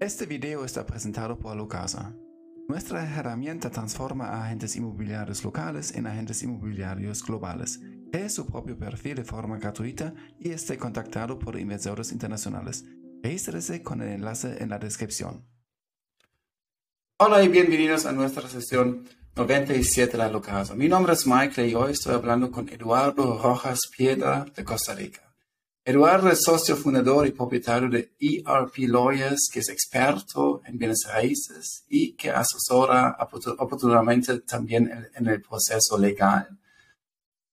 Este video está presentado por Locasa. Nuestra herramienta transforma a agentes inmobiliarios locales en agentes inmobiliarios globales. Cree su propio perfil de forma gratuita y esté contactado por inversores internacionales. Regístrese con el enlace en la descripción. Hola y bienvenidos a nuestra sesión 97 de la Locasa. Mi nombre es Michael y hoy estoy hablando con Eduardo Rojas Piedra de Costa Rica. Eduardo es socio fundador y propietario de ERP Lawyers, que es experto en bienes raíces y que asesora oportunamente también en el proceso legal,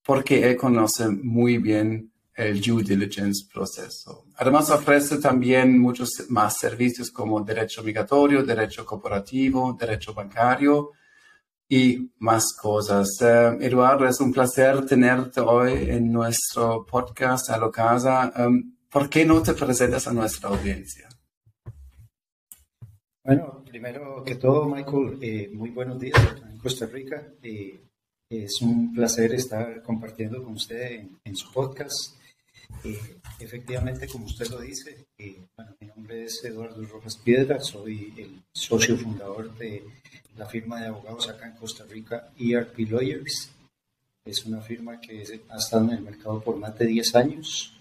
porque él conoce muy bien el due diligence proceso. Además ofrece también muchos más servicios como derecho migratorio, derecho corporativo, derecho bancario, y más cosas. Eh, Eduardo, es un placer tenerte hoy en nuestro podcast a lo casa. Um, ¿Por qué no te presentas a nuestra audiencia? Bueno, primero que todo, Michael, eh, muy buenos días en Costa Rica. Eh, es un placer estar compartiendo con usted en, su podcast. efectivamente, como usted lo dice, bueno, mi nombre es Eduardo Rojas Piedra, soy el socio fundador de la firma de abogados acá en Costa Rica, ERP Lawyers. Es una firma que ha estado en el mercado por más de 10 años.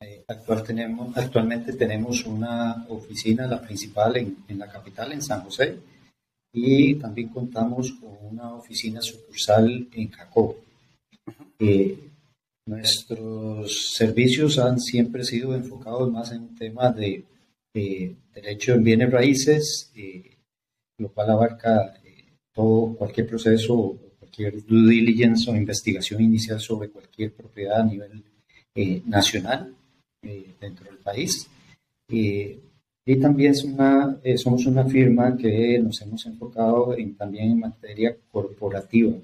Eh, actual tenemos, actualmente tenemos una oficina, la principal en, en, la capital, en San José, y también contamos con una oficina sucursal en Jacob. Eh, nuestros servicios han siempre sido enfocados más en temas de derecho en bienes raíces, eh, lo cual abarca eh, todo, cualquier proceso, cualquier due diligence o investigación inicial sobre cualquier propiedad a nivel eh, nacional eh, dentro del país. y también una, somos una firma que nos hemos enfocado en, también en materia corporativa,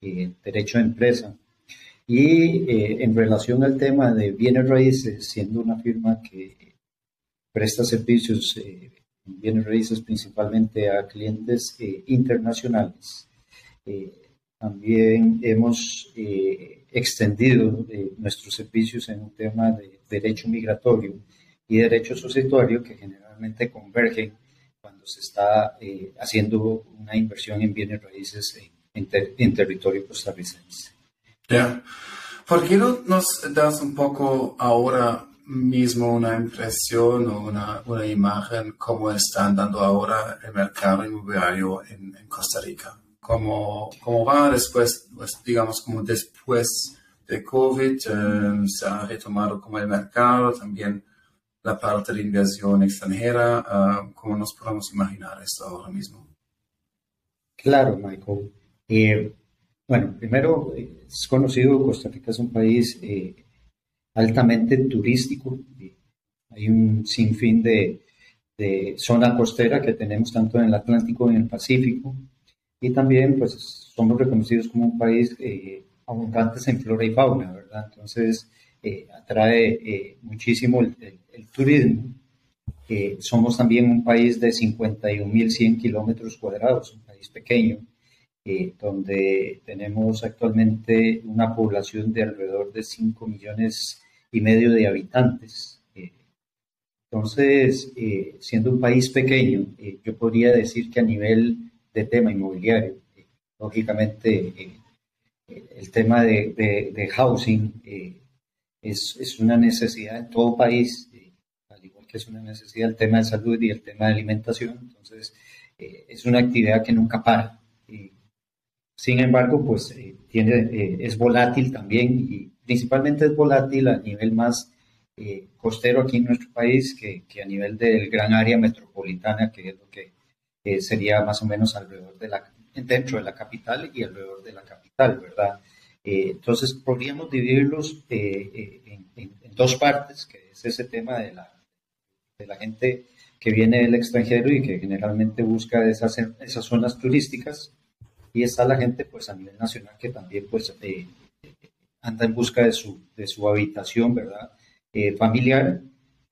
derecho de empresa. Y en relación al tema de bienes raíces, siendo una firma que presta servicios bienes raíces principalmente a clientes eh, internacionales. Eh, también hemos eh, extendido nuestros servicios en un tema de derecho migratorio y derecho sucesorio que generalmente convergen cuando se está haciendo una inversión en bienes raíces en, en territorio costarricense. Ya. ¿Por qué no nos das un poco ahora mismo una impresión o una, una imagen cómo está andando ahora el mercado inmobiliario en, Costa Rica. ¿Cómo, ¿Cómo, va después, pues, digamos, como después de COVID, eh, se ha retomado como el mercado, también la parte de inversión extranjera? Uh, ¿Cómo nos podemos imaginar esto ahora mismo? Claro, Michael. Eh, bueno, primero, es conocido, Costa Rica es un país eh, altamente turístico. Hay un sinfín de, de zona costera que tenemos tanto en el Atlántico como en el Pacífico. Y también, pues, somos reconocidos como un país eh, abundantes en flora y fauna, ¿verdad? Entonces, eh, atrae eh, muchísimo el, turismo. somos también un país de 51.100 kilómetros cuadrados, un país pequeño, donde tenemos actualmente una población de alrededor de 5 millones y medio de habitantes. Eh, entonces, eh, siendo un país pequeño, eh, yo podría decir que a nivel de tema inmobiliario, lógicamente el tema de, de, housing es, es, una necesidad en todo país, al igual que es una necesidad el tema de salud y el tema de alimentación. Entonces, es una actividad que nunca para. sin embargo, pues tiene, es volátil también y principalmente es volátil a nivel más eh, costero aquí en nuestro país que, que, a nivel del gran área metropolitana, que es lo que eh, sería más o menos alrededor de la, dentro de la capital y alrededor de la capital, ¿verdad? Eh, entonces, podríamos dividirlos en, dos partes, que es ese tema de la, de la gente que viene del extranjero y que generalmente busca esas, esas zonas turísticas, y está la gente, pues, a nivel nacional que también, pues, anda en busca de su, de su habitación, ¿verdad? Eh, familiar,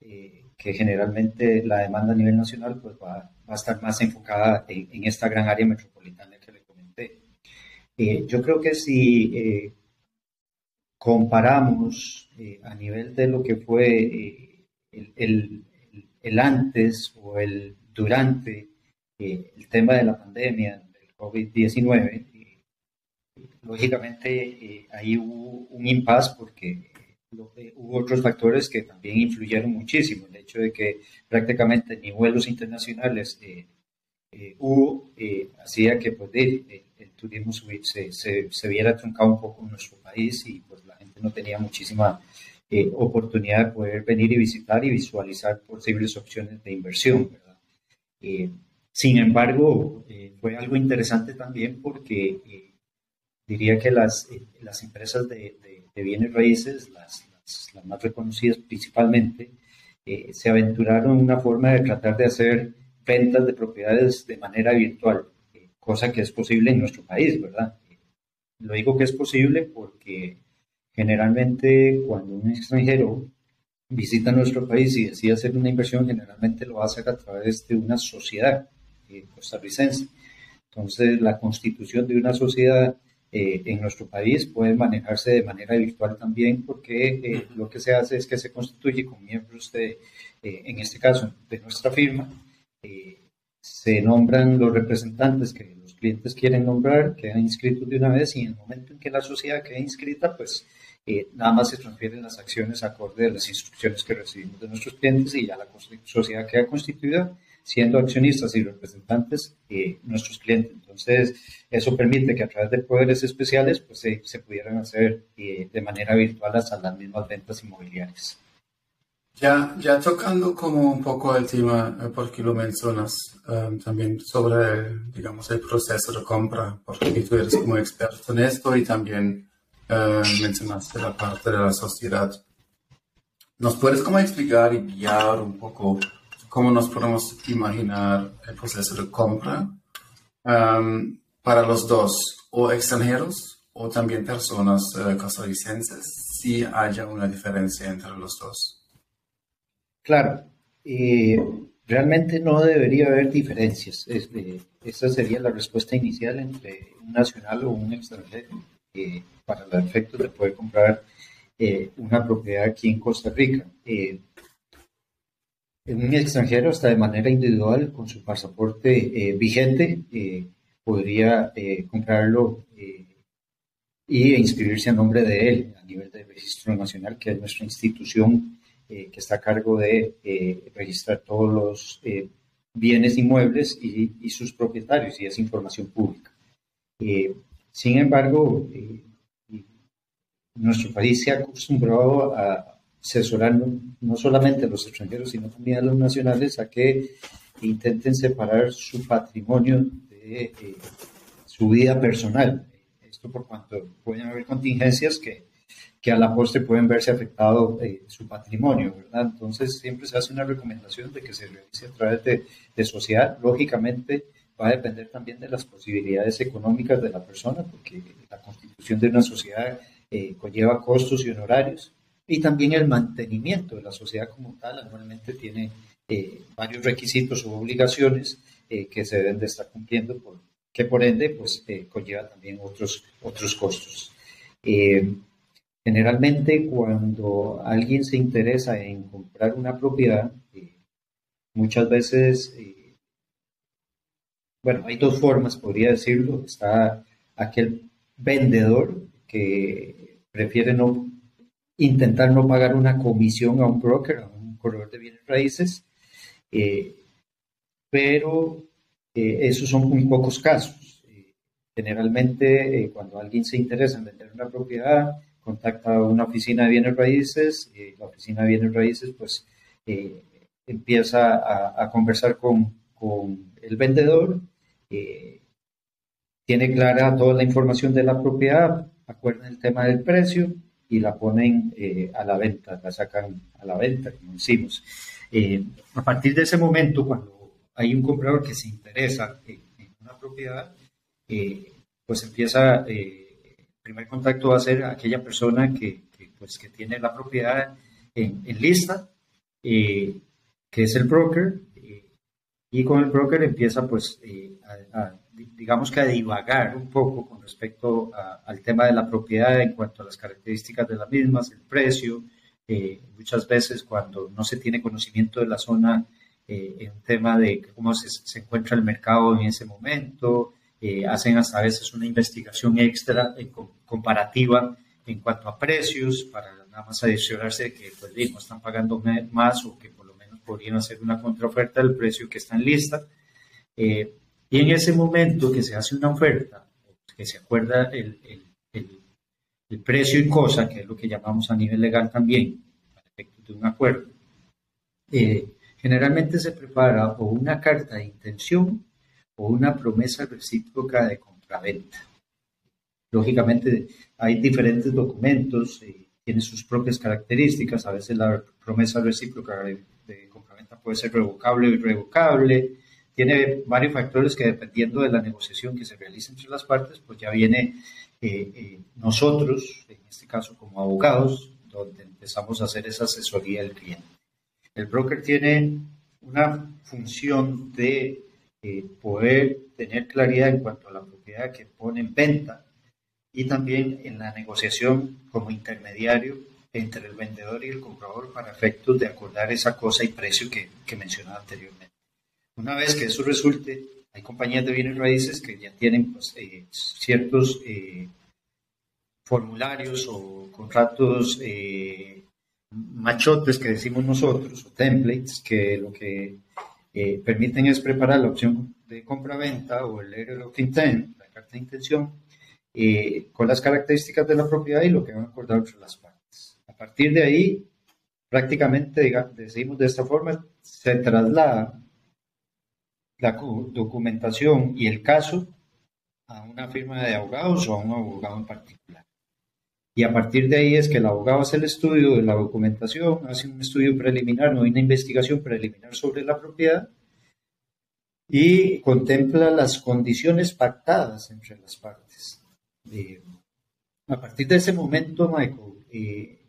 eh, que generalmente la demanda a nivel nacional pues va, va a estar más enfocada en, esta gran área metropolitana que le comenté. Eh, yo creo que si comparamos a nivel de lo que fue el, el, el, antes o el durante el tema de la pandemia del COVID-19, lógicamente ahí hubo un impasse porque hubo otros factores que también influyeron muchísimo. El hecho de que prácticamente ni vuelos internacionales eh, eh, hubo, eh, hacía que pues, el, turismo se, se, viera truncado un poco en nuestro país y pues la gente no tenía muchísima oportunidad de poder venir y visitar y visualizar posibles opciones de inversión. sin embargo, fue algo interesante también porque diría que las, las empresas de, de bienes raíces, las, las, más reconocidas principalmente, eh, se aventuraron en una forma de tratar de hacer ventas de propiedades de manera virtual, eh, cosa que es posible en nuestro país, ¿verdad? Eh, lo digo que es posible porque generalmente cuando un extranjero visita nuestro país y decide hacer una inversión, generalmente lo hace a través de una sociedad costarricense. Entonces, la constitución de una sociedad eh, en nuestro país puede manejarse de manera virtual también porque eh, lo que se hace es que se constituye con miembros de, eh, en este caso, de nuestra firma. se nombran los representantes que los clientes quieren nombrar, quedan inscritos de una vez y en el momento en que la sociedad queda inscrita, pues nada más se transfieren las acciones acorde a las instrucciones que recibimos de nuestros clientes y ya la sociedad queda constituida siendo accionistas y representantes eh, nuestros clientes. Entonces, eso permite que a través de poderes especiales pues, se, pudieran hacer eh, de manera virtual hasta las mismas ventas inmobiliarias. Ya, ya tocando como un poco el tema, eh, porque lo mencionas um, también sobre, digamos, el proceso de compra, porque tú eres como experto en esto y también mencionaste la parte de la sociedad. ¿Nos puedes como explicar y guiar un poco cómo nos podemos imaginar el proceso de compra um, para los dos, o extranjeros o también personas uh, costarricenses, si haya una diferencia entre los dos. Claro, realmente no debería haber diferencias. Eh, esa sería la respuesta inicial entre un nacional o un extranjero eh, para los efectos de poder comprar eh, una propiedad aquí en Costa Rica un extranjero, hasta de manera individual, con su pasaporte eh, vigente, eh, podría eh, comprarlo y inscribirse a nombre de él a nivel de registro nacional, que es nuestra institución que está a cargo de registrar todos los bienes inmuebles y, y, sus propietarios, y es información pública. sin embargo, nuestro país se ha acostumbrado a, asesorando no solamente a los extranjeros, sino también a los nacionales a que intenten separar su patrimonio de eh, su vida personal. Esto por cuanto pueden haber contingencias que, que a la postre pueden verse afectado eh, su patrimonio, ¿verdad? Entonces siempre se hace una recomendación de que se realice a través de, de sociedad. Lógicamente va a depender también de las posibilidades económicas de la persona, porque la constitución de una sociedad eh, conlleva costos y honorarios y también el mantenimiento de la sociedad como tal anualmente tiene eh, varios requisitos o obligaciones eh, que se deben de estar cumpliendo, que por ende pues eh, conlleva también otros, otros costos. generalmente cuando alguien se interesa en comprar una propiedad, muchas veces, bueno, hay dos formas, podría decirlo, está aquel vendedor que prefiere no intentar no pagar una comisión a un broker, a un corredor de bienes raíces, eh, pero eh, esos son muy pocos casos. Eh, generalmente, cuando alguien se interesa en vender una propiedad, contacta a una oficina de bienes raíces, la oficina de bienes raíces pues empieza a, a conversar con, con, el vendedor, tiene clara toda la información de la propiedad, acuerdan el tema del precio, y la ponen eh, a la venta, la sacan a la venta, como decimos. Eh, a partir de ese momento, cuando hay un comprador que se interesa en, una propiedad, eh, pues empieza, el primer contacto va a ser aquella persona que, pues, que tiene la propiedad en, lista, que es el broker, y con el broker empieza pues a digamos que a divagar un poco con respecto al tema de la propiedad en cuanto a las características de las mismas, el precio. Eh, muchas veces cuando no se tiene conocimiento de la zona en un tema de cómo se, se, encuentra el mercado en ese momento, hacen hasta a veces una investigación extra comparativa en cuanto a precios para nada más adicionarse que pues, no están pagando más o que por lo menos podrían hacer una contraoferta del precio que está en lista. Eh, y en ese momento que se hace una oferta, que se acuerda el, el, el, precio y cosa, que es lo que llamamos a nivel legal también, para efectos de un acuerdo, eh, generalmente se prepara o una carta de intención o una promesa recíproca de compraventa. Lógicamente hay diferentes documentos, eh, tiene sus propias características. A veces la promesa recíproca de, compraventa puede ser revocable o irrevocable. Tiene varios factores que dependiendo de la negociación que se realice entre las partes, pues ya viene eh, eh, nosotros, en este caso como abogados, donde empezamos a hacer esa asesoría del cliente. El broker tiene una función de eh, poder tener claridad en cuanto a la propiedad que pone en venta y también en la negociación como intermediario entre el vendedor y el comprador para efectos de acordar esa cosa y precio que, que mencionaba anteriormente. Una vez que eso resulte, hay compañías de bienes raíces que ya tienen pues, eh, ciertos eh, formularios o contratos eh, machotes que decimos nosotros, o templates, que lo que permiten es preparar la opción de compra-venta o el letter of intent, la carta de intención, eh, con las características de la propiedad y lo que van a acordar entre las partes. A partir de ahí, prácticamente, digamos, decimos de esta forma, se traslada la documentación y el caso a una firma de abogados o a un abogado en particular. Y a partir de ahí es que el abogado hace el estudio de la documentación, hace un estudio preliminar, no hay una investigación preliminar sobre la propiedad y contempla las condiciones pactadas entre las partes. Eh, a partir de ese momento, Michael, eh,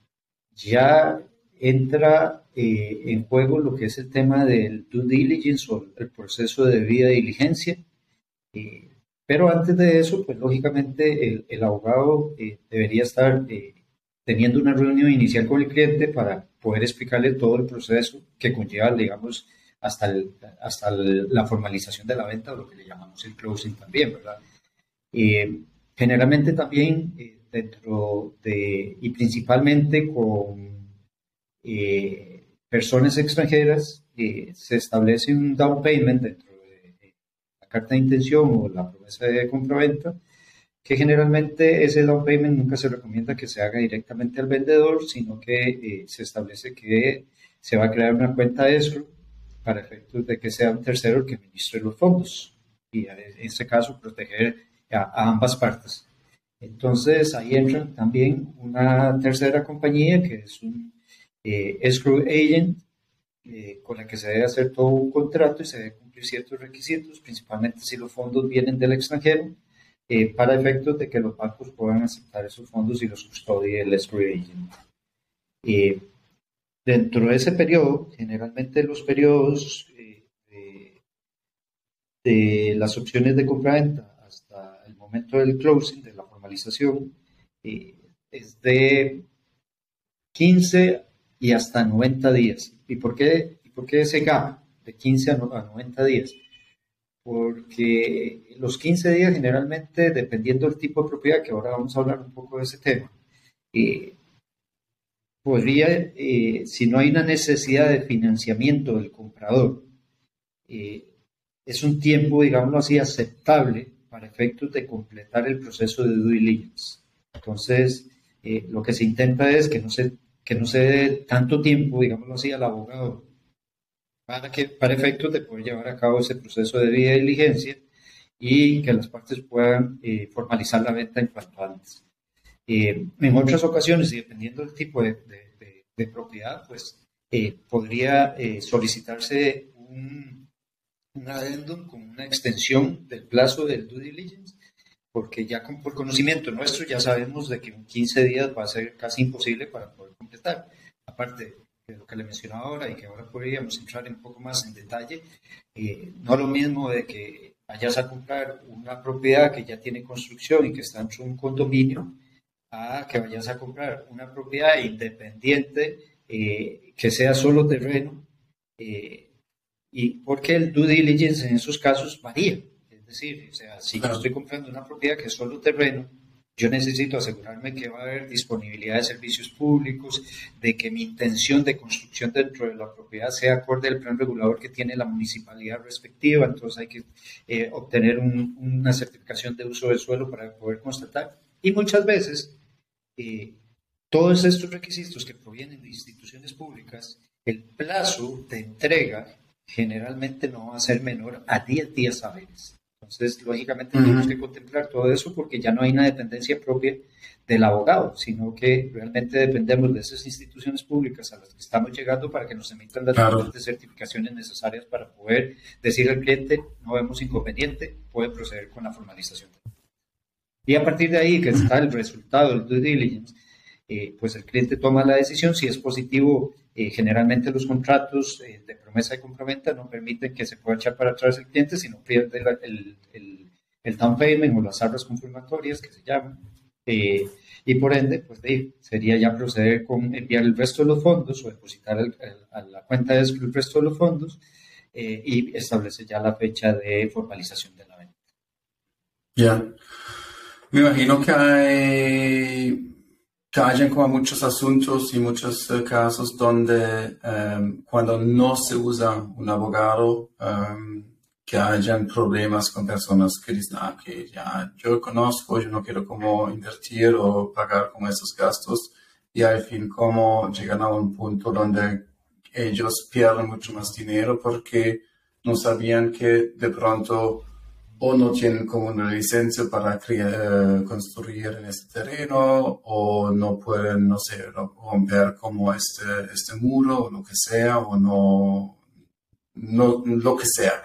ya entra eh, en juego lo que es el tema del due diligence o el proceso de debida diligencia. pero antes de eso, pues lógicamente el, abogado debería estar teniendo una reunión inicial con el cliente para poder explicarle todo el proceso que conlleva, digamos, hasta, hasta la formalización de la venta o lo que le llamamos el closing también, ¿verdad? Generalmente también eh, dentro de, y principalmente con eh, personas extranjeras, eh, se establece un down payment dentro de la carta de intención o la promesa de compraventa, que generalmente ese down payment nunca se recomienda que se haga directamente al vendedor, sino que se establece que se va a crear una cuenta de escrow para efectos de que sea un tercero el que administre los fondos y en este caso proteger a, ambas partes. Entonces ahí entra también una tercera compañía que es un eh, escrow agent eh, con la que se debe hacer todo un contrato y se debe cumplir ciertos requisitos, principalmente si los fondos vienen del extranjero, eh, para efectos de que los bancos puedan aceptar esos fondos y los custodie el escrow agent. dentro de ese periodo, generalmente los periodos de, las opciones de compra-venta momento del closing, de la formalización, eh, es de 15 y hasta 90 días. ¿Y por qué, por qué ese gap de 15 a 90 días? Porque los 15 días generalmente, dependiendo del tipo de propiedad, que ahora vamos a hablar un poco de ese tema, eh, podría, eh, si no hay una necesidad de financiamiento del comprador, es un tiempo, digámoslo así, aceptable para efectos de completar el proceso de due diligence. Entonces, eh, lo que se intenta es que no se, que no se dé tanto tiempo, digámoslo así, al abogado para, que, para efectos de poder llevar a cabo ese proceso de due diligencia y que las partes puedan eh, formalizar la venta en cuanto antes. Eh, en otras ocasiones, y dependiendo del tipo de, de propiedad, pues podría solicitarse un, un adendum con una extensión del plazo del due diligence, porque ya con, por conocimiento nuestro ya sabemos de que en 15 días va a ser casi imposible para poder completar. Aparte de lo que le mencionaba ahora y que ahora podríamos entrar un poco más en detalle, eh, no lo mismo de que vayas a comprar una propiedad que ya tiene construcción y que está de un condominio, a que vayas a comprar una propiedad independiente eh, que sea solo terreno. Eh, y porque el due diligence en esos casos varía. Es decir, o sea, si yo estoy comprando una propiedad que es solo terreno, yo necesito asegurarme que va a haber disponibilidad de servicios públicos, de que mi intención de construcción dentro de la propiedad sea acorde al plan regulador que tiene la municipalidad respectiva. Entonces hay que eh, obtener una certificación de uso del suelo para poder constatar. Y muchas veces eh, todos estos requisitos que provienen de instituciones públicas, el plazo de entrega generalmente no va a ser menor a 10 días hábiles. Entonces, lógicamente, tenemos que contemplar todo eso porque ya no hay una dependencia propia del abogado, sino que realmente dependemos de esas instituciones públicas a las que estamos llegando para que nos emitan las diferentes certificaciones necesarias para poder decir al cliente, no vemos inconveniente, puede proceder con la formalización. Y a partir de ahí, que está el resultado del due diligence, eh, pues el cliente toma la decisión. Si es positivo, eh, generalmente los contratos eh, de promesa y compraventa no permiten que se pueda echar para atrás el cliente, sino pierde el, el, el, down payment o las arras confirmatorias que se llaman. y por ende, pues sería ya proceder con enviar el resto de los fondos o depositar a la cuenta de el resto de los fondos y establece ya la fecha de formalización de la venta. Ya. Me imagino que hay hayan como muchos asuntos y muchos eh, casos donde em, cuando no se usa un abogado, em, que hayan problemas con personas que dicen, ah, que ya yo conozco, yo no quiero como invertir o pagar como esos gastos y al fin como llegan a un punto donde ellos pierden mucho más dinero porque no sabían que de pronto o no tienen como una licencia para eh, construir en este terreno o no pueden, no sé, romper como este, este muro o lo que sea o no, no lo que sea.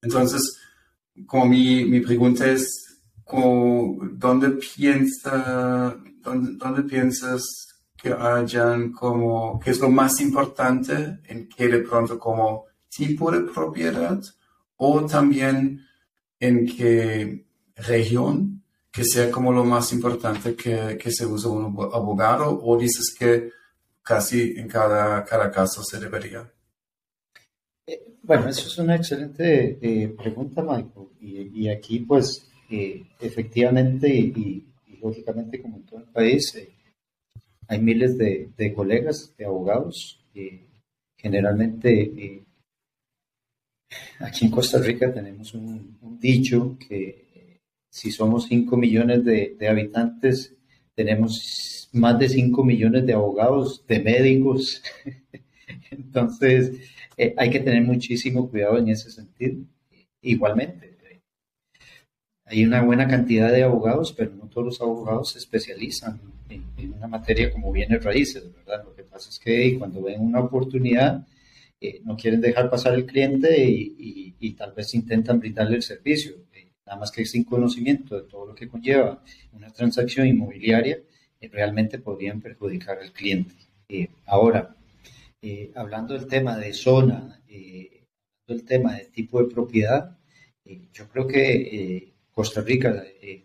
Entonces, como mi, mi pregunta es, ¿dónde, piensa, dónde, piensas que hayan como, qué es lo más importante en que de pronto como tipo de propiedad o también en qué región que sea como lo más importante que, que se use un abogado o dices que casi en cada, cada caso se debería? Eh, bueno, eso es una excelente eh, pregunta, Michael. Y, aquí, pues, eh, efectivamente y, lógicamente, como en todo el país, hay miles de, de, colegas, de abogados. generalmente Aquí en Costa Rica tenemos un, dicho que si somos 5 millones de, habitantes, tenemos más de 5 millones de abogados, de médicos. Entonces, eh, hay que tener muchísimo cuidado en ese sentido. Igualmente, hay una buena cantidad de abogados, pero no todos los abogados se especializan en, una materia como bienes raíces, ¿verdad? Lo que pasa es que cuando ven una oportunidad, no quieren dejar pasar el cliente y, tal vez intentan brindarle el servicio. Eh, nada más que sin conocimiento de todo lo que conlleva una transacción inmobiliaria, eh, realmente podrían perjudicar al cliente. Eh, ahora, hablando del tema de zona, del tema de tipo de propiedad, yo creo que Costa Rica,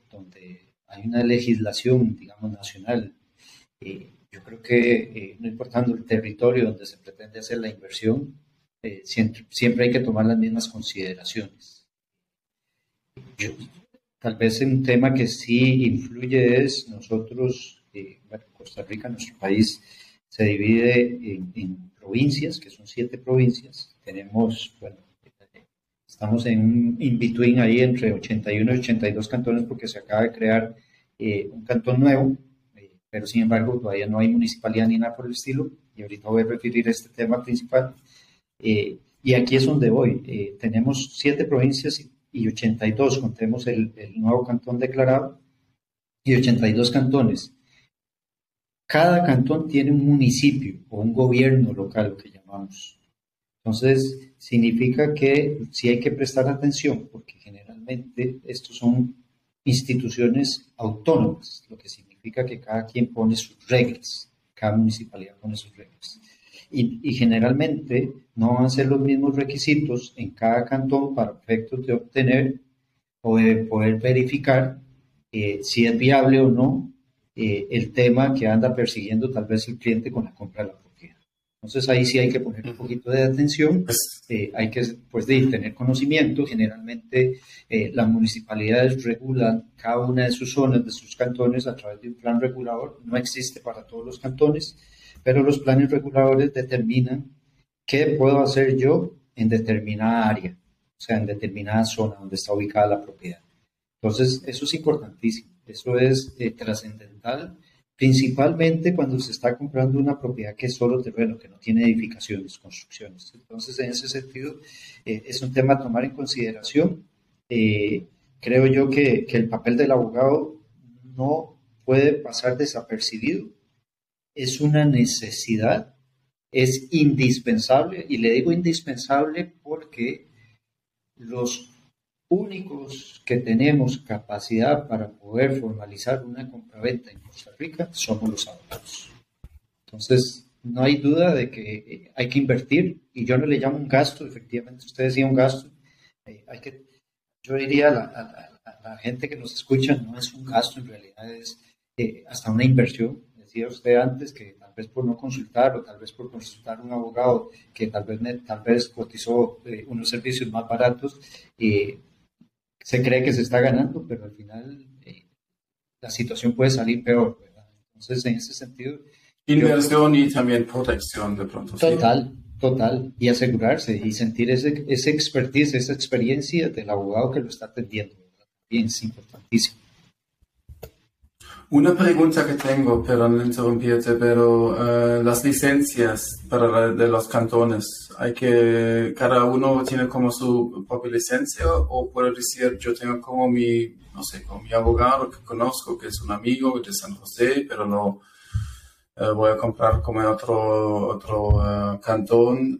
donde hay una legislación, digamos, nacional, yo creo que eh, no importando el territorio donde se pretende hacer la inversión, eh, siempre, hay que tomar las mismas consideraciones. tal vez un tema que sí influye es nosotros, eh, bueno, Costa Rica, nuestro país, se divide en, provincias, que son siete provincias. Tenemos, bueno, estamos en un in-between ahí entre 81 y 82 cantones porque se acaba de crear un cantón nuevo pero sin embargo todavía no hay municipalidad ni nada por el estilo, y ahorita voy a referir a este tema principal. Eh, y aquí es donde voy. Eh, tenemos siete provincias y 82, contemos el, el, nuevo cantón declarado, y 82 cantones. Cada cantón tiene un municipio o un gobierno local, lo que llamamos. Entonces, significa que sí hay que prestar atención, porque generalmente estos son instituciones autónomas, lo que significa significa que cada quien pone sus reglas, cada municipalidad pone sus reglas. Y, generalmente no van a ser los mismos requisitos en cada cantón para efectos de obtener o de poder verificar eh, si es viable o no eh, el tema que anda persiguiendo tal vez el cliente con la compra de la propiedad. Entonces ahí sí hay que poner un poquito de atención, pues eh, hay que pues, de tener conocimiento. Generalmente eh, las municipalidades regulan cada una de sus zonas, de sus cantones a través de un plan regulador. No existe para todos los cantones, pero los planes reguladores determinan qué puedo hacer yo en determinada área, o sea, en determinada zona donde está ubicada la propiedad. Entonces, eso es importantísimo, eso es eh, trascendental principalmente cuando se está comprando una propiedad que es solo terreno, que no tiene edificaciones, construcciones. Entonces, en ese sentido, eh, es un tema a tomar en consideración. Eh, creo yo que, que, el papel del abogado no puede pasar desapercibido. Es una necesidad, es indispensable, y le digo indispensable porque los únicos que tenemos capacidad para poder formalizar una compraventa en Costa Rica somos los abogados. Entonces, no hay duda de que eh, hay que invertir, y yo no le llamo un gasto, efectivamente usted decía un gasto, eh, hay que, yo diría a la, gente que nos escucha, no es un gasto, en realidad es eh, hasta una inversión. Decía usted antes que tal vez por no consultar o tal vez por consultar un abogado que tal vez, tal vez cotizó unos servicios más baratos, se cree que se está ganando, pero al final eh, la situación puede salir peor. Entonces, en ese sentido... Inversión y también protección de pronto. Total, total. Y asegurarse y sentir ese, ese expertise, esa experiencia del abogado que lo está atendiendo. Bien, es importantísimo. Una pregunta que tengo, perdón interrumpirte, pero uh, las licencias para de los cantones, hay que, cada uno tiene como su propia licencia o puedo decir yo tengo como mi, no sé, como mi abogado que conozco, que es un amigo de San José, pero no uh, voy a comprar como otro, otro uh, cantón,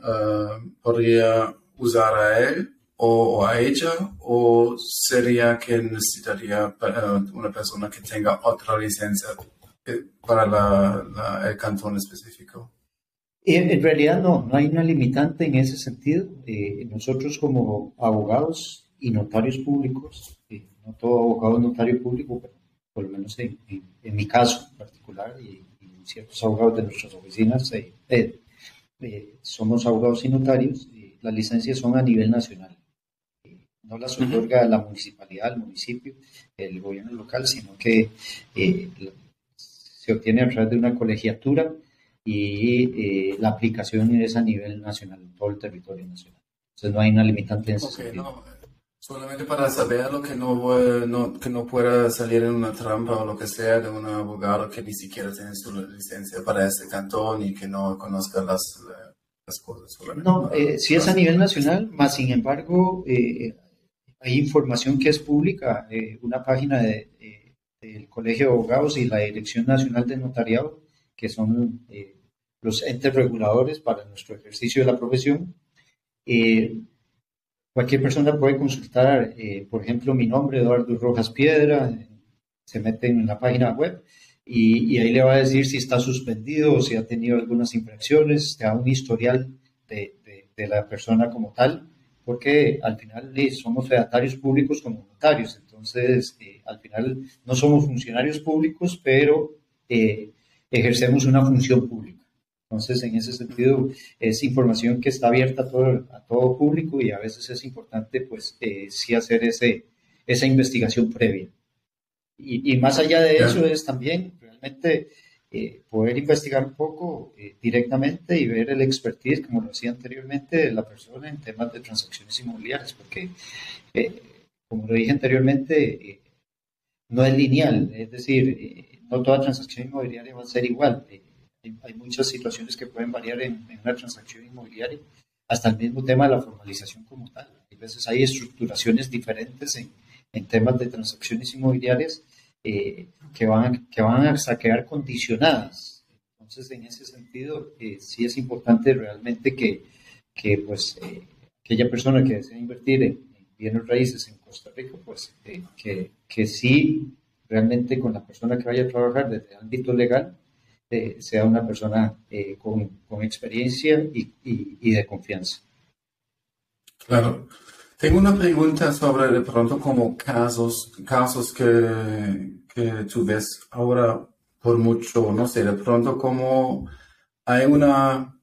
podría usar a él o, a ella o sería que necesitaría eh, una persona que tenga otra licencia eh, para la, el cantón específico? En realidad no, no hay una limitante en ese sentido. Eh, nosotros como abogados y notarios públicos, no todo abogado es notario público, pero por lo menos en, mi caso particular y, y, ciertos abogados de nuestras oficinas, somos abogados y notarios, las licencias son a nivel nacional no las otorga la municipalidad, el municipio, el gobierno local, sino que eh, se obtiene a través de una colegiatura y eh, la aplicación es a nivel nacional, en todo el territorio nacional. Entonces no hay una limitante en ese sentido. solamente para saber lo que no, que no pueda salir en una trampa o lo que sea de un abogado que ni siquiera tiene su licencia para ese cantón y que no conozca las, las cosas. No, eh, si es a nivel nacional, más sin embargo, eh, hay información que es pública, eh, una página de, del Colegio de Abogados y la Dirección Nacional de Notariado, que son eh, los entes reguladores para nuestro ejercicio de la profesión. Eh, cualquier persona puede consultar, por ejemplo, mi nombre, Eduardo Rojas Piedra, se mete en la página web y, ahí le va a decir si está suspendido o si ha tenido algunas infracciones, te da un historial de, de la persona como tal porque al final somos fedatarios públicos como notarios, entonces eh, al final no somos funcionarios públicos, pero eh, ejercemos una función pública. Entonces, en ese sentido, es información que está abierta a todo, a todo público y a veces es importante, pues, eh, sí hacer ese, esa investigación previa. Y, y más allá de eso es también realmente eh, poder investigar un poco eh, directamente y ver el expertise, como lo decía anteriormente, de la persona en temas de transacciones inmobiliarias, porque, eh, como lo dije anteriormente, no es lineal, es decir, no toda transacción inmobiliaria va a ser igual. Hay, muchas situaciones que pueden variar en, una transacción inmobiliaria, hasta el mismo tema de la formalización como tal. A veces hay estructuraciones diferentes en, en temas de transacciones inmobiliarias eh, que, van, que van a quedar condicionadas. Entonces, en ese sentido, eh, sí es importante realmente que, que pues, eh, aquella persona que desea invertir en, bienes raíces en Costa Rica, pues que, que sí realmente con la persona que vaya a trabajar desde el ámbito legal, sea una persona con, con, experiencia y, y, y, de confianza. Claro. Tengo una pregunta sobre de pronto como casos, casos que, que tú ves ahora por mucho, no sé, de pronto como hay una,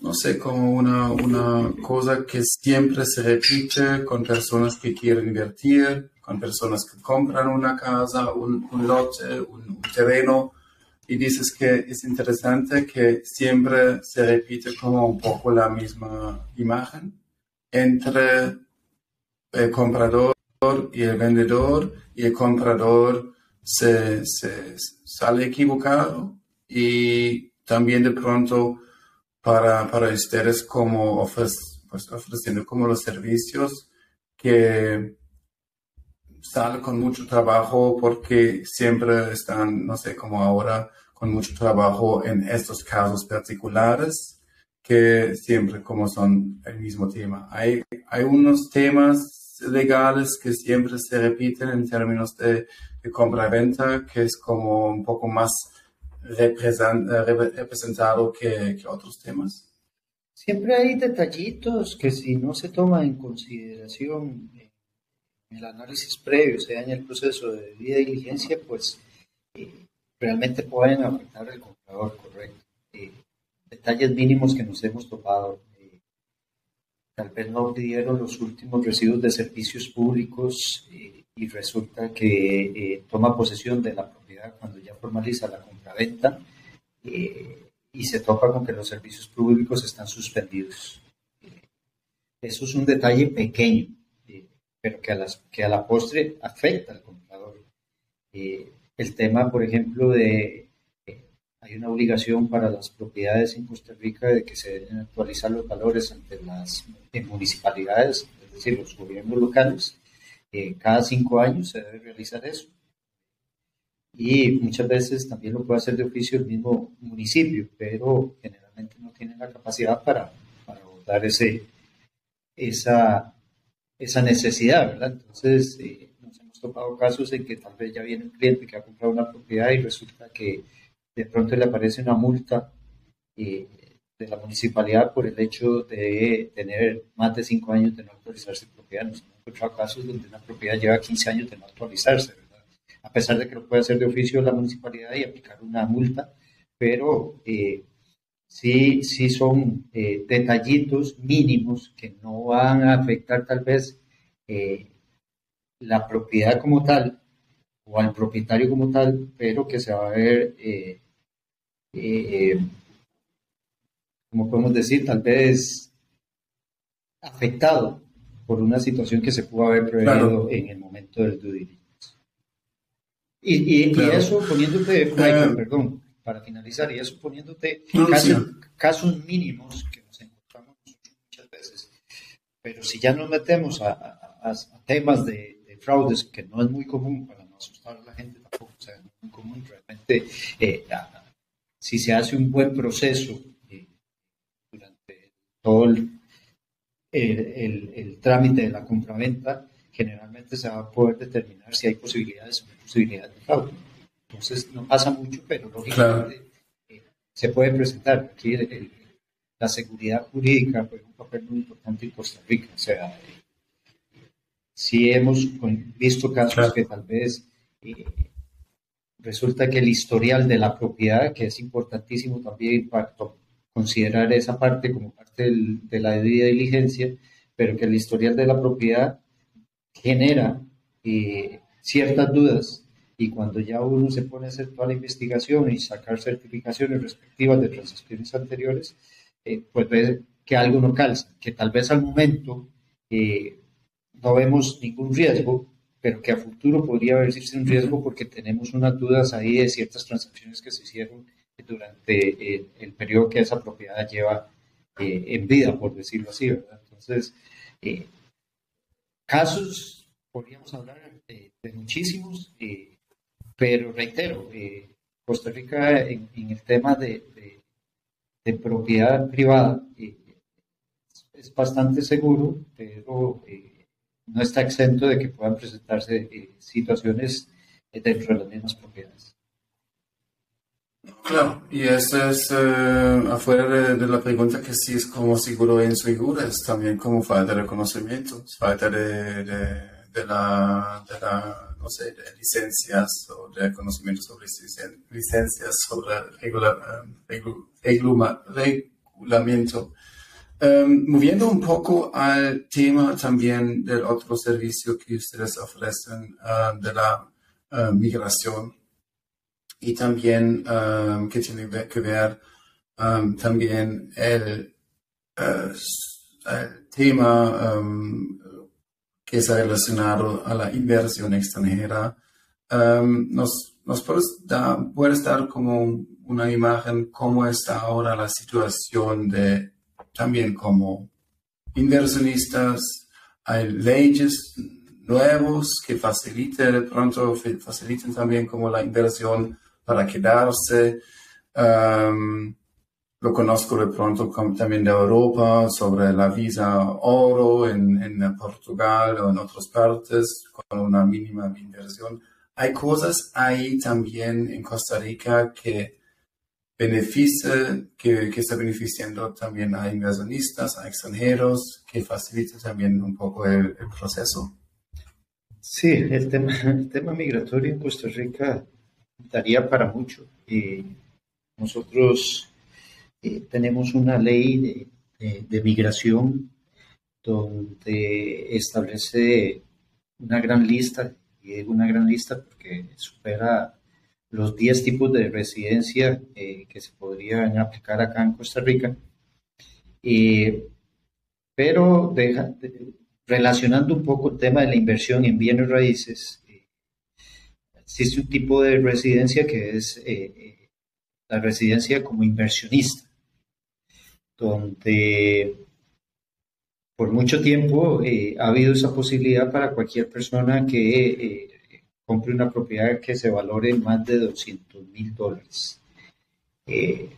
no sé, como una, una cosa que siempre se repite con personas que quieren invertir, con personas que compran una casa, un, lote, un, terreno, y dices que es interesante que siempre se repite como un poco la misma imagen entre el comprador y el vendedor, y el comprador se, se sale equivocado y también de pronto para, para ustedes como pues, ofreciendo como los servicios que sale con mucho trabajo porque siempre están, no sé, como ahora, con mucho trabajo en estos casos particulares que siempre como son el mismo tema. Hay, hay unos temas legales que siempre se repiten en términos de, compra-venta, que es como un poco más representado que, otros temas. Siempre hay detallitos que si no se toma en consideración en el análisis previo, sea en el proceso de debida diligencia, pues eh, realmente pueden afectar al comprador, correcto. Eh, detalles mínimos que nos hemos topado. Eh, tal vez no pidieron los últimos residuos de servicios públicos y resulta que toma posesión de la propiedad cuando ya formaliza la compraventa y se topa con que los servicios públicos están suspendidos. eso es un detalle pequeño pero que a, las, que a la postre afecta al comprador. Eh, el tema, por ejemplo, de eh, hay una obligación para las propiedades en Costa Rica de que se deben actualizar los valores ante las municipalidades, es decir, los gobiernos locales. Eh, cada cinco años se debe realizar eso. Y muchas veces también lo puede hacer de oficio el mismo municipio, pero generalmente no tienen la capacidad para, para abordar ese, esa, esa necesidad, ¿verdad? Entonces, eh, nos hemos topado casos en que tal vez ya viene un cliente que ha comprado una propiedad y resulta que de pronto le aparece una multa eh, de la municipalidad por el hecho de tener más de cinco años de no actualizarse propiedad. Nos hemos encontrado casos donde una propiedad lleva 15 años de no actualizarse, ¿verdad? A pesar de que lo puede hacer de oficio la municipalidad y aplicar una multa, pero eh, sí, sí son eh, detallitos mínimos que no van a afectar tal vez la propiedad como tal o al propietario como tal, pero que se va a ver, como podemos decir, tal vez afectado por una situación que se pudo haber previsto en el momento del due diligence. Y, y, eso poniéndote, perdón, para finalizar, y eso poniéndote casos, mínimos que nos encontramos muchas veces. Pero si ya nos metemos a, temas de, fraudes, que no es muy común para no asustar a la gente tampoco, o sea, no es muy común realmente, eh, si se hace un buen proceso eh, durante todo el, el, trámite de la compraventa, generalmente se va a poder determinar si hay posibilidades o no posibilidades de fraude. Entonces no pasa mucho, pero lógicamente eh, se puede presentar. Aquí la seguridad jurídica juega un papel muy importante en Costa Rica. O sea, eh, sí hemos visto casos que tal vez eh, resulta que el historial de la propiedad, que es importantísimo también para considerar esa parte como parte de la debida diligencia, pero que el historial de la propiedad genera ciertas dudas. Y cuando ya uno se pone a hacer toda la investigación y sacar certificaciones respectivas de transacciones anteriores, eh, pues ve que algo no calza, que tal vez al momento eh, no vemos ningún riesgo, pero que a futuro podría haber un riesgo porque tenemos unas dudas ahí de ciertas transacciones que se hicieron durante eh, el periodo que esa propiedad lleva en vida, por decirlo así, ¿verdad? Entonces, casos, podríamos hablar de muchísimos, pero reitero, eh, Costa Rica en, el tema de, propiedad privada eh, es bastante seguro, pero eh, no está exento de que puedan presentarse situaciones dentro de las mismas propiedades. Claro, y eso es afuera de, la pregunta que sí es como seguro e inseguro, es también como falta de reconocimiento, falta de, de la, no sé, de licencias o de conocimientos sobre licencias, sobre regula, regulamiento. Um, moviendo un poco al tema también del otro servicio que ustedes ofrecen uh, de la uh, migración y también um, que tiene que ver um, también el, uh, el tema que está relacionado a la inversión extranjera. nos, nos puedes, dar, puedes dar como una imagen cómo está ahora la situación de también como inversionistas, hay leyes nuevos que faciliten de pronto, faciliten también como la inversión para quedarse. Um, lo conozco de pronto como también de Europa sobre la visa oro en, en Portugal o en otras partes con una mínima inversión. Hay cosas ahí también en Costa Rica que beneficia, que, que, está beneficiando también a inversionistas, a extranjeros, que facilita también un poco el, proceso. Sí, el tema, el tema migratorio en Costa Rica daría para mucho. y nosotros eh, tenemos una ley de, de, migración donde establece una gran lista, y digo una gran lista porque supera los 10 tipos de residencia eh, que se podrían aplicar acá en Costa Rica. pero deja, relacionando un poco el tema de la inversión en bienes raíces, eh, existe un tipo de residencia que es eh, la residencia como inversionista, donde por mucho tiempo ha habido esa posibilidad para cualquier persona que compre una propiedad que se valore más de 200 mil dólares. Eh,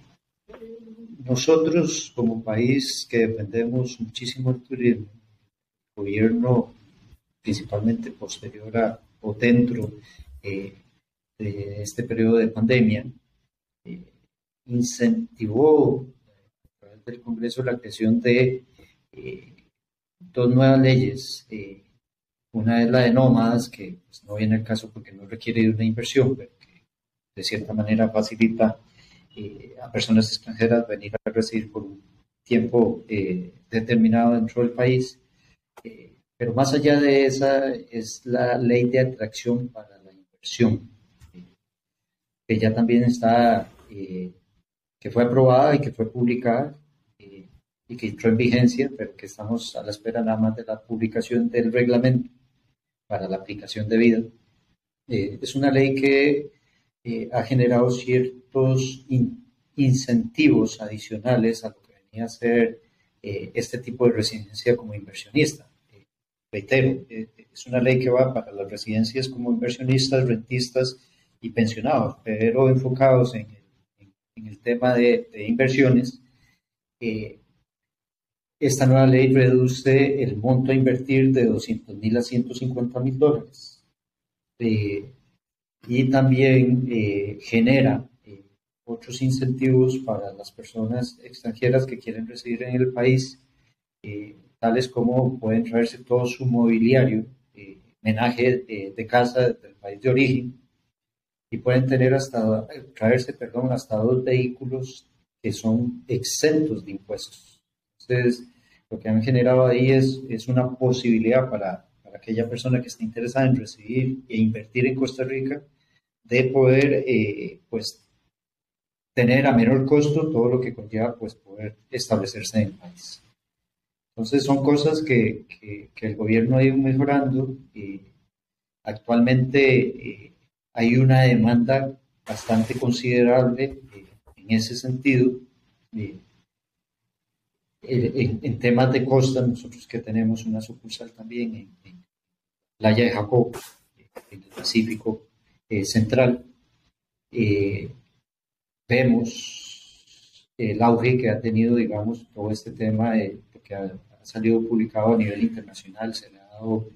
nosotros como país que dependemos muchísimo del turismo, el gobierno principalmente posterior a o dentro eh, de este periodo de pandemia, eh, incentivó a través del Congreso la creación de dos nuevas leyes una es la de nómadas, que pues, no viene el caso porque no requiere de una inversión, pero que de cierta manera facilita eh, a personas extranjeras venir a residir por un tiempo eh, determinado dentro del país. Eh, pero más allá de esa es la ley de atracción para la inversión, que ya también está, que fue aprobada y que fue publicada y que entró en vigencia, pero que estamos a la espera nada más de la publicación del reglamento para la aplicación de vida. Eh, es una ley que eh, ha generado ciertos incentivos adicionales a lo que venía a ser eh, este tipo de residencia como inversionista. reitero, es una ley que va para las residencias como inversionistas, rentistas y pensionados, pero enfocados en el, tema de, de inversiones. Esta nueva ley reduce el monto a invertir de 200 mil a 150 mil dólares. Eh, y también eh, genera eh, otros incentivos para las personas extranjeras que quieren residir en el país, tales como pueden traerse todo su mobiliario, menaje de casa del país de origen, y pueden tener hasta, traerse, perdón, hasta dos vehículos que son exentos de impuestos. Entonces, lo que han generado ahí es, es una posibilidad para, para, aquella persona que esté interesada en residir e invertir en Costa Rica de poder eh, pues tener a menor costo todo lo que conlleva pues poder establecerse en el país. Entonces son cosas que, que, el gobierno ha ido mejorando y actualmente eh, hay una demanda bastante considerable eh, en ese sentido en, temas de costa, nosotros que tenemos una sucursal también en, en Playa de Jacob, en el Pacífico eh, Central, eh, vemos el auge que ha tenido, digamos, todo este tema, eh, porque ha, salido publicado a nivel internacional, se le ha dado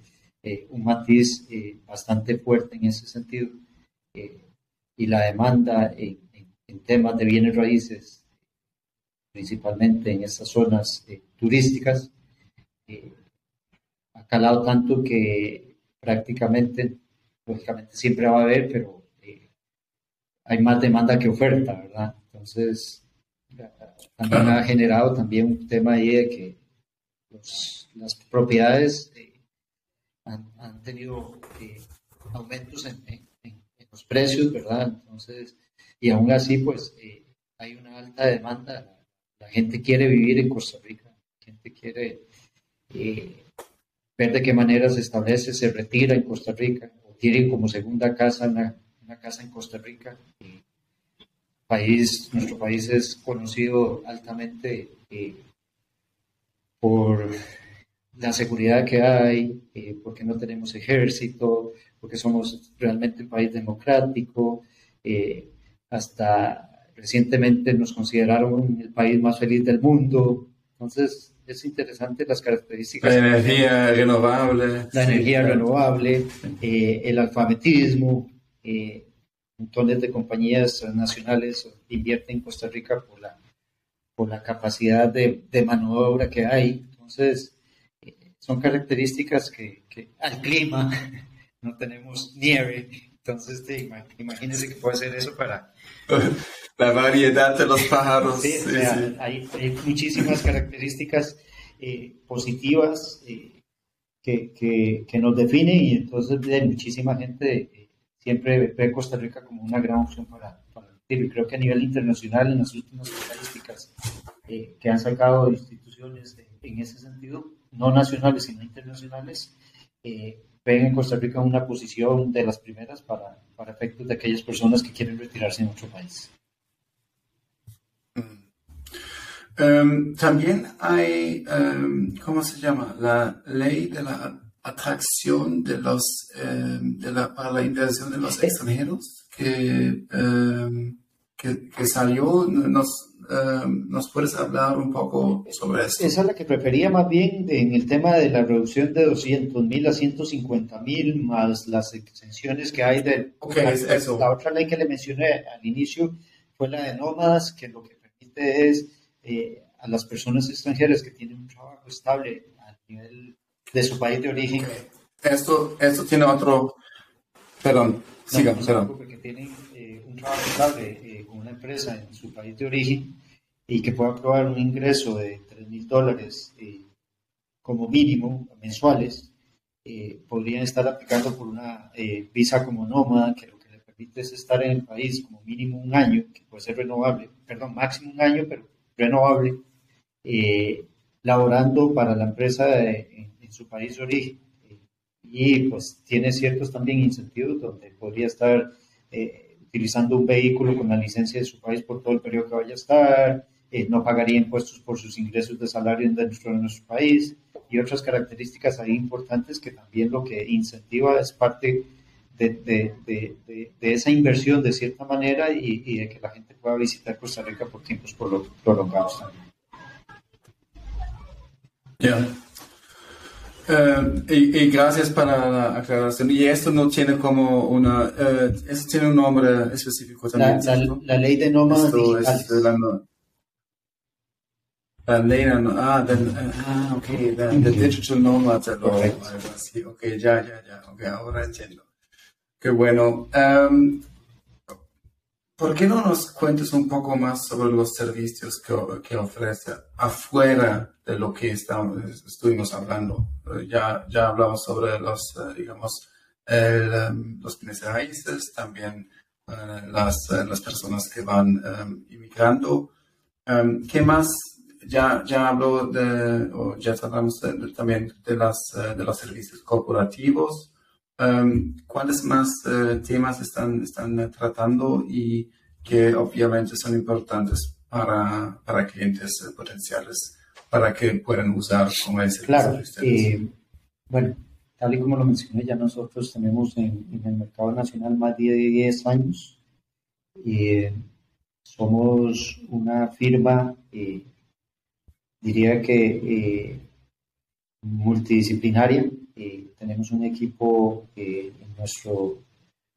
un matiz bastante fuerte en ese sentido, y la demanda en, en temas de bienes raíces principalmente en estas zonas eh, turísticas, eh, ha calado tanto que prácticamente, lógicamente siempre va a haber, pero eh, hay más demanda que oferta, ¿verdad? Entonces, también ha generado también un tema ahí de que las propiedades han, tenido aumentos en, los precios, ¿verdad? Entonces, y aún así, pues hay una alta demanda. La, gente quiere vivir en Costa Rica, la gente quiere ver de qué manera se establece, se retira en Costa Rica, o tiene como segunda casa una, casa en Costa Rica. país, nuestro país es conocido altamente eh, por la seguridad que hay, eh, porque no tenemos ejército, porque somos realmente un país democrático. Eh, hasta recientemente nos consideraron el país más feliz del mundo. Entonces, es interesante las características. La energía renovable. La energía renovable, eh, el alfabetismo. Eh, montones de compañías nacionales invierten en Costa Rica por la, por la capacidad de, de mano de obra que hay. Entonces, eh, son características que, que, al clima, no tenemos nieve. Entonces, imagínense que puede ser eso para, la variedad de los pájaros. Sí, Hay, muchísimas características eh, positivas eh, que, que, nos definen y entonces hay muchísima gente eh, siempre ve Costa Rica como una gran opción para, para Y creo que a nivel internacional, en las últimas estadísticas que han sacado instituciones en ese sentido, no nacionales sino internacionales, ven en Costa Rica una posición de las primeras para, para efectos de aquellas personas que quieren retirarse en otro país. Um, también hay, um, ¿cómo se llama? La ley de la atracción de los, um, de la, para la inversión de los extranjeros que, que, que, salió. Nos, ¿Nos puedes hablar un poco sobre eso? Esa es la que prefería más bien en el tema de la reducción de 200 mil a 150 mil, más las exenciones que hay de okay, la, eso. la otra ley que le mencioné al inicio fue la de nómadas, que lo que permite es eh, a las personas extranjeras que tienen un trabajo estable a nivel de su país de origen. Esto, esto tiene otro... Perdón, sigamos, Que tienen eh, un trabajo estable empresa en su país de origen y que pueda probar un ingreso de 3 mil dólares como mínimo mensuales, podrían estar aplicando por una visa como nómada, que lo que le permite es estar en el país como mínimo un año, que puede ser renovable, perdón, máximo un año, pero renovable, eh, laborando para la empresa en, su país de origen. y pues tiene ciertos también incentivos donde podría estar eh, utilizando un vehículo con la licencia de su país por todo el periodo que vaya a estar, eh, no pagaría impuestos por sus ingresos de salario dentro de nuestro país y otras características ahí importantes que también lo que incentiva es parte de, esa inversión de cierta manera y, de que la gente pueda visitar Costa Rica por tiempos prolongados también. Ya. Eh, y, gracias para la aclaración. Y esto no tiene como una, uh, esto tiene un nombre específico también. La, la, ley de nómadas digitales. la, ley de ah, ah, ok, the, digital nomad Ok, ya, ya, ya, ok, ahora entiendo. Qué bueno. Um, ¿Por qué no nos cuentes un poco más sobre los servicios que, que ofrece afuera de lo que estamos, estuvimos hablando? Eh, ya, ya hablamos sobre los, eh, digamos, el, em, los bienes raíces, también eh, las, las personas que van um, inmigrando. Um, ¿Qué más? Ya, ya hablo de, o ya hablamos también de, las, de los servicios corporativos. Um, ¿Cuáles más uh, temas están, están tratando y que obviamente son importantes para, para clientes uh, potenciales, para que puedan usar como ese Claro, eh, bueno, tal y como lo mencioné, ya nosotros tenemos en, en el mercado nacional más de 10 años. Y eh, somos una firma, eh, diría que multidisciplinaria, tenemos un equipo eh, en nuestro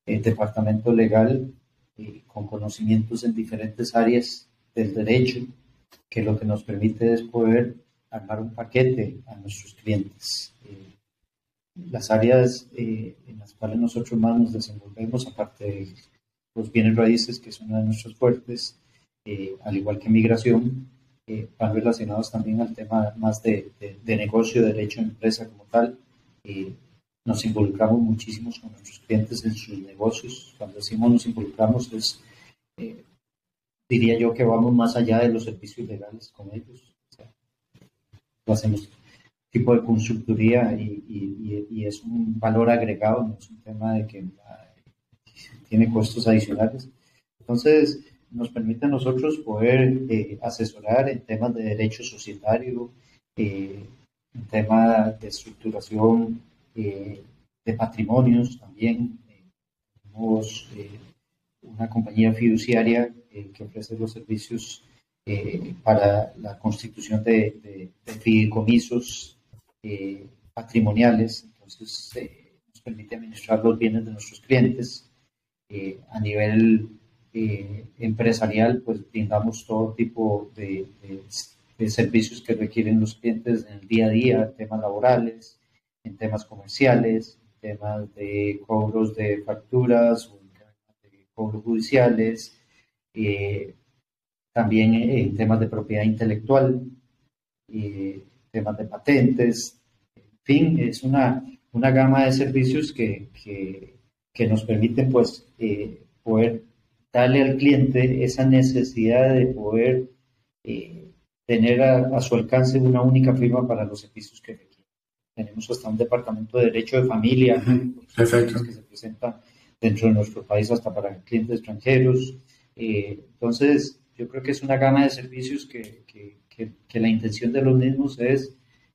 eh, departamento legal eh, con conocimientos en diferentes áreas del derecho, que lo que nos permite es poder armar un paquete a nuestros clientes. las áreas en las cuales nosotros más nos desenvolvemos, aparte de los bienes raíces, que son una de nuestros fuertes, al igual que migración, van relacionados también al tema más de, de, negocio, de derecho de empresa como tal. Nos involucramos muchísimo con nuestros clientes en sus negocios. Cuando decimos nos involucramos es diría yo que vamos más allá de los servicios legales con ellos. lo hacemos tipo de consultoría y, es un valor agregado, no es un tema de que tiene costos adicionales. Entonces, nos permite a nosotros poder eh, asesorar en temas de derecho societario, eh, temas de estructuración eh, de patrimonios también. tenemos una compañía fiduciaria eh, que ofrece los servicios eh, para la constitución de, fideicomisos eh, patrimoniales. Entonces, nos permite administrar los bienes de nuestros clientes. a nivel empresarial, pues brindamos todo tipo de, servicios que requieren los clientes en el día a día, temas laborales, en temas comerciales, temas de cobros de facturas o de cobros judiciales, eh, también en temas de propiedad intelectual, eh, temas de patentes, en fin, es una, una gama de servicios que, que, nos permiten pues eh, poder darle al cliente esa necesidad de poder tener a, su alcance una única firma para los servicios que requiere. Tenemos hasta un departamento de derecho de familia, que se presenta dentro de nuestro país hasta para clientes extranjeros. Eh, entonces, yo creo que es una gama de servicios que, que, que, la intención de los mismos es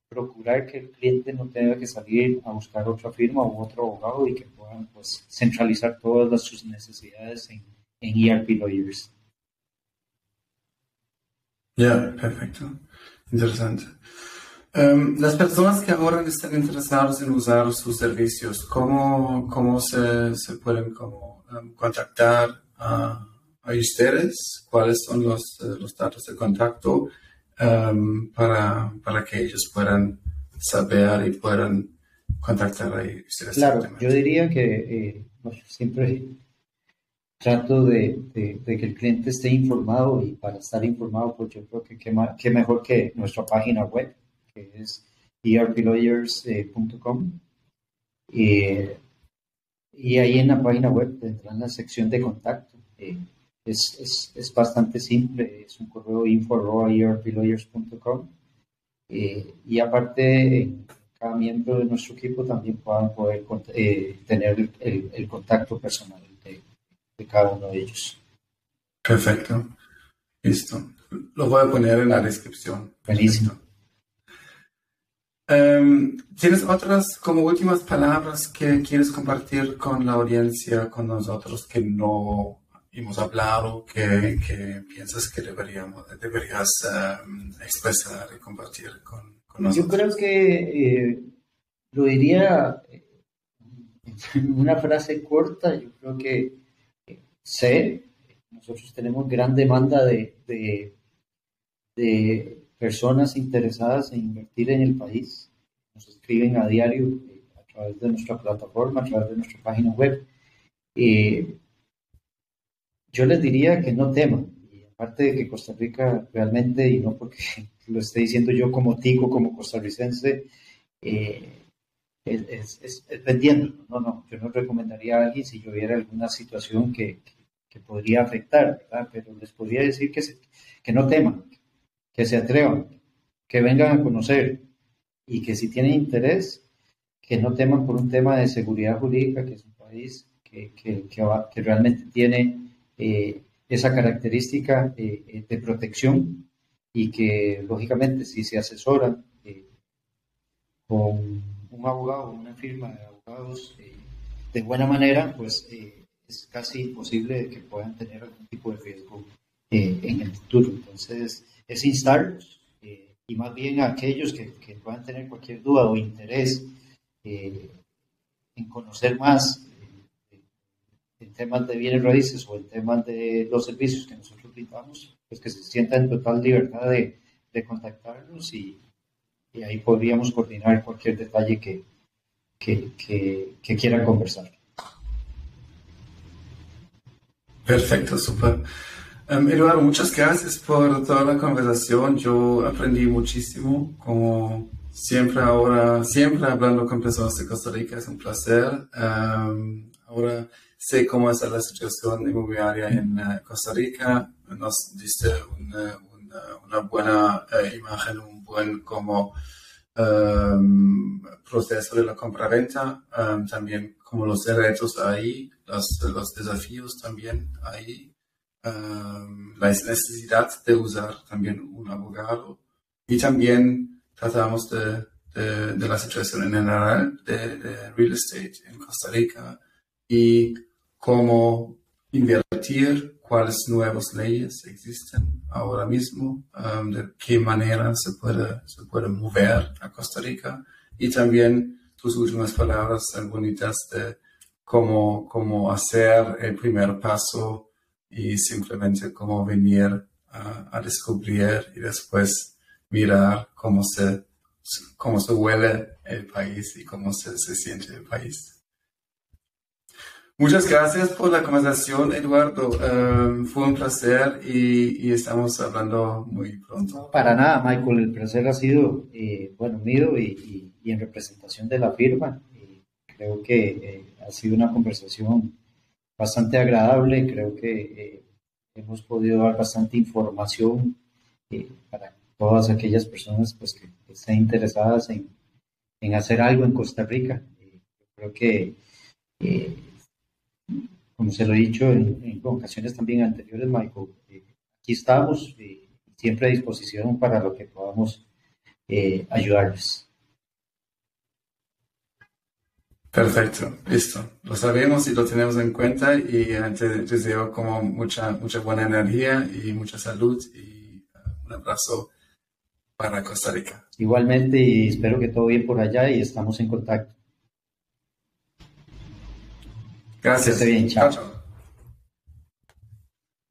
procurar que el cliente no tenga que salir a buscar otra firma u otro abogado y que puedan pues, centralizar todas sus necesidades en, en ERP Lawyers. Ya, perfecto. Interesante. Um, las personas que ahora están interesadas en usar sus servicios, ¿cómo, cómo se, se pueden como, um, contactar a a ustedes cuáles son los, eh, los datos de contacto um, para, para, que ellos puedan saber y puedan contactar a ustedes. Claro, yo diría que eh, siempre trato de, que el cliente esté informado y para estar informado, pues yo creo que qué, mejor que nuestra página web, que es erplawyers.com. Eh, y ahí en la página web tendrán la sección de contacto. Es, es, es, bastante simple, es un correo info.erplawyers.com eh, y aparte cada miembro de nuestro equipo también puedan eh, tener el, contacto personal de, cada uno de ellos. Perfecto, listo. Lo voy a poner en la descripción. Buenísimo. Um, ¿Tienes otras como últimas palabras que quieres compartir con la audiencia, con nosotros que no hemos hablado que, que piensas que deberíamos, deberías um, expresar y compartir con, nosotros? Yo creo que eh, lo diría en una frase corta. Yo creo que sé, nosotros tenemos gran demanda de, de, de, personas interesadas en invertir en el país. Nos escriben a diario eh, a través de nuestra plataforma, a través de nuestra página web. Eh, yo les diría que no teman. Y aparte de que Costa Rica realmente, y no porque lo esté diciendo yo como tico, como costarricense, eh, es, es, vendiendo. No, no, yo no recomendaría a alguien si yo viera alguna situación que, que, podría afectar, ¿verdad? Pero les podría decir que, que no teman, que se atrevan, que vengan a conocer y que si tienen interés, que no teman por un tema de seguridad jurídica, que es un país que, que, que realmente tiene eh, esa característica eh, eh, de protección y que lógicamente si se asesora con un abogado o una firma de abogados de buena manera, pues es casi imposible que puedan tener algún tipo de riesgo en el futuro. Entonces, es instarlos y más bien a aquellos que, que, puedan tener cualquier duda o interés en conocer más en temas de bienes raíces o en temas de los servicios que nosotros brindamos, pues que se sientan en total libertad de, de contactarnos y, y, ahí podríamos coordinar cualquier detalle que, que, que, quieran conversar. Perfecto, super. Um, Eduardo, muchas gracias por toda la conversación. Yo aprendí muchísimo, como siempre ahora, siempre hablando con personas de Costa Rica, es un placer. Um, ahora sé cómo es la situación inmobiliaria en uh, Costa Rica. Nos diste una, una, una buena uh, imagen, un como um, proceso de la compra-venta, también como los retos ahí, los, los desafíos también ahí la necesidad de usar también un abogado. Y también tratamos de, de, la situación en general de, real estate en Costa Rica y cómo invertir, cuáles nuevas leyes existen ahora mismo, de qué manera se puede, se puede mover a Costa Rica y también tus últimas palabras tan bonitas de cómo, cómo hacer el primer paso y simplemente como venir a, descubrir y después mirar cómo se, cómo se huele el país y cómo se, se siente el país. Muchas gracias por la conversación, Eduardo. Um, fue un placer y, estamos hablando muy pronto. para nada, Michael. El placer ha sido, eh, bueno, mío y, y, en representación de la firma. creo que eh, ha sido una conversación bastante agradable. Creo que eh, hemos podido dar bastante información eh, para todas aquellas personas pues, que, estén interesadas en, en, hacer algo en Costa Rica. Creo que, como se lo he dicho en, ocasiones también anteriores, Michael, aquí estamos siempre a disposición para lo que podamos ayudarles. Perfecto, listo. Lo sabemos y lo tenemos en cuenta y te deseo como mucha, mucha buena energía y mucha salud y uh, un abrazo para Costa Rica. Igualmente y espero que todo bien por allá y estamos en contacto. Gracias. bien, chao. chao.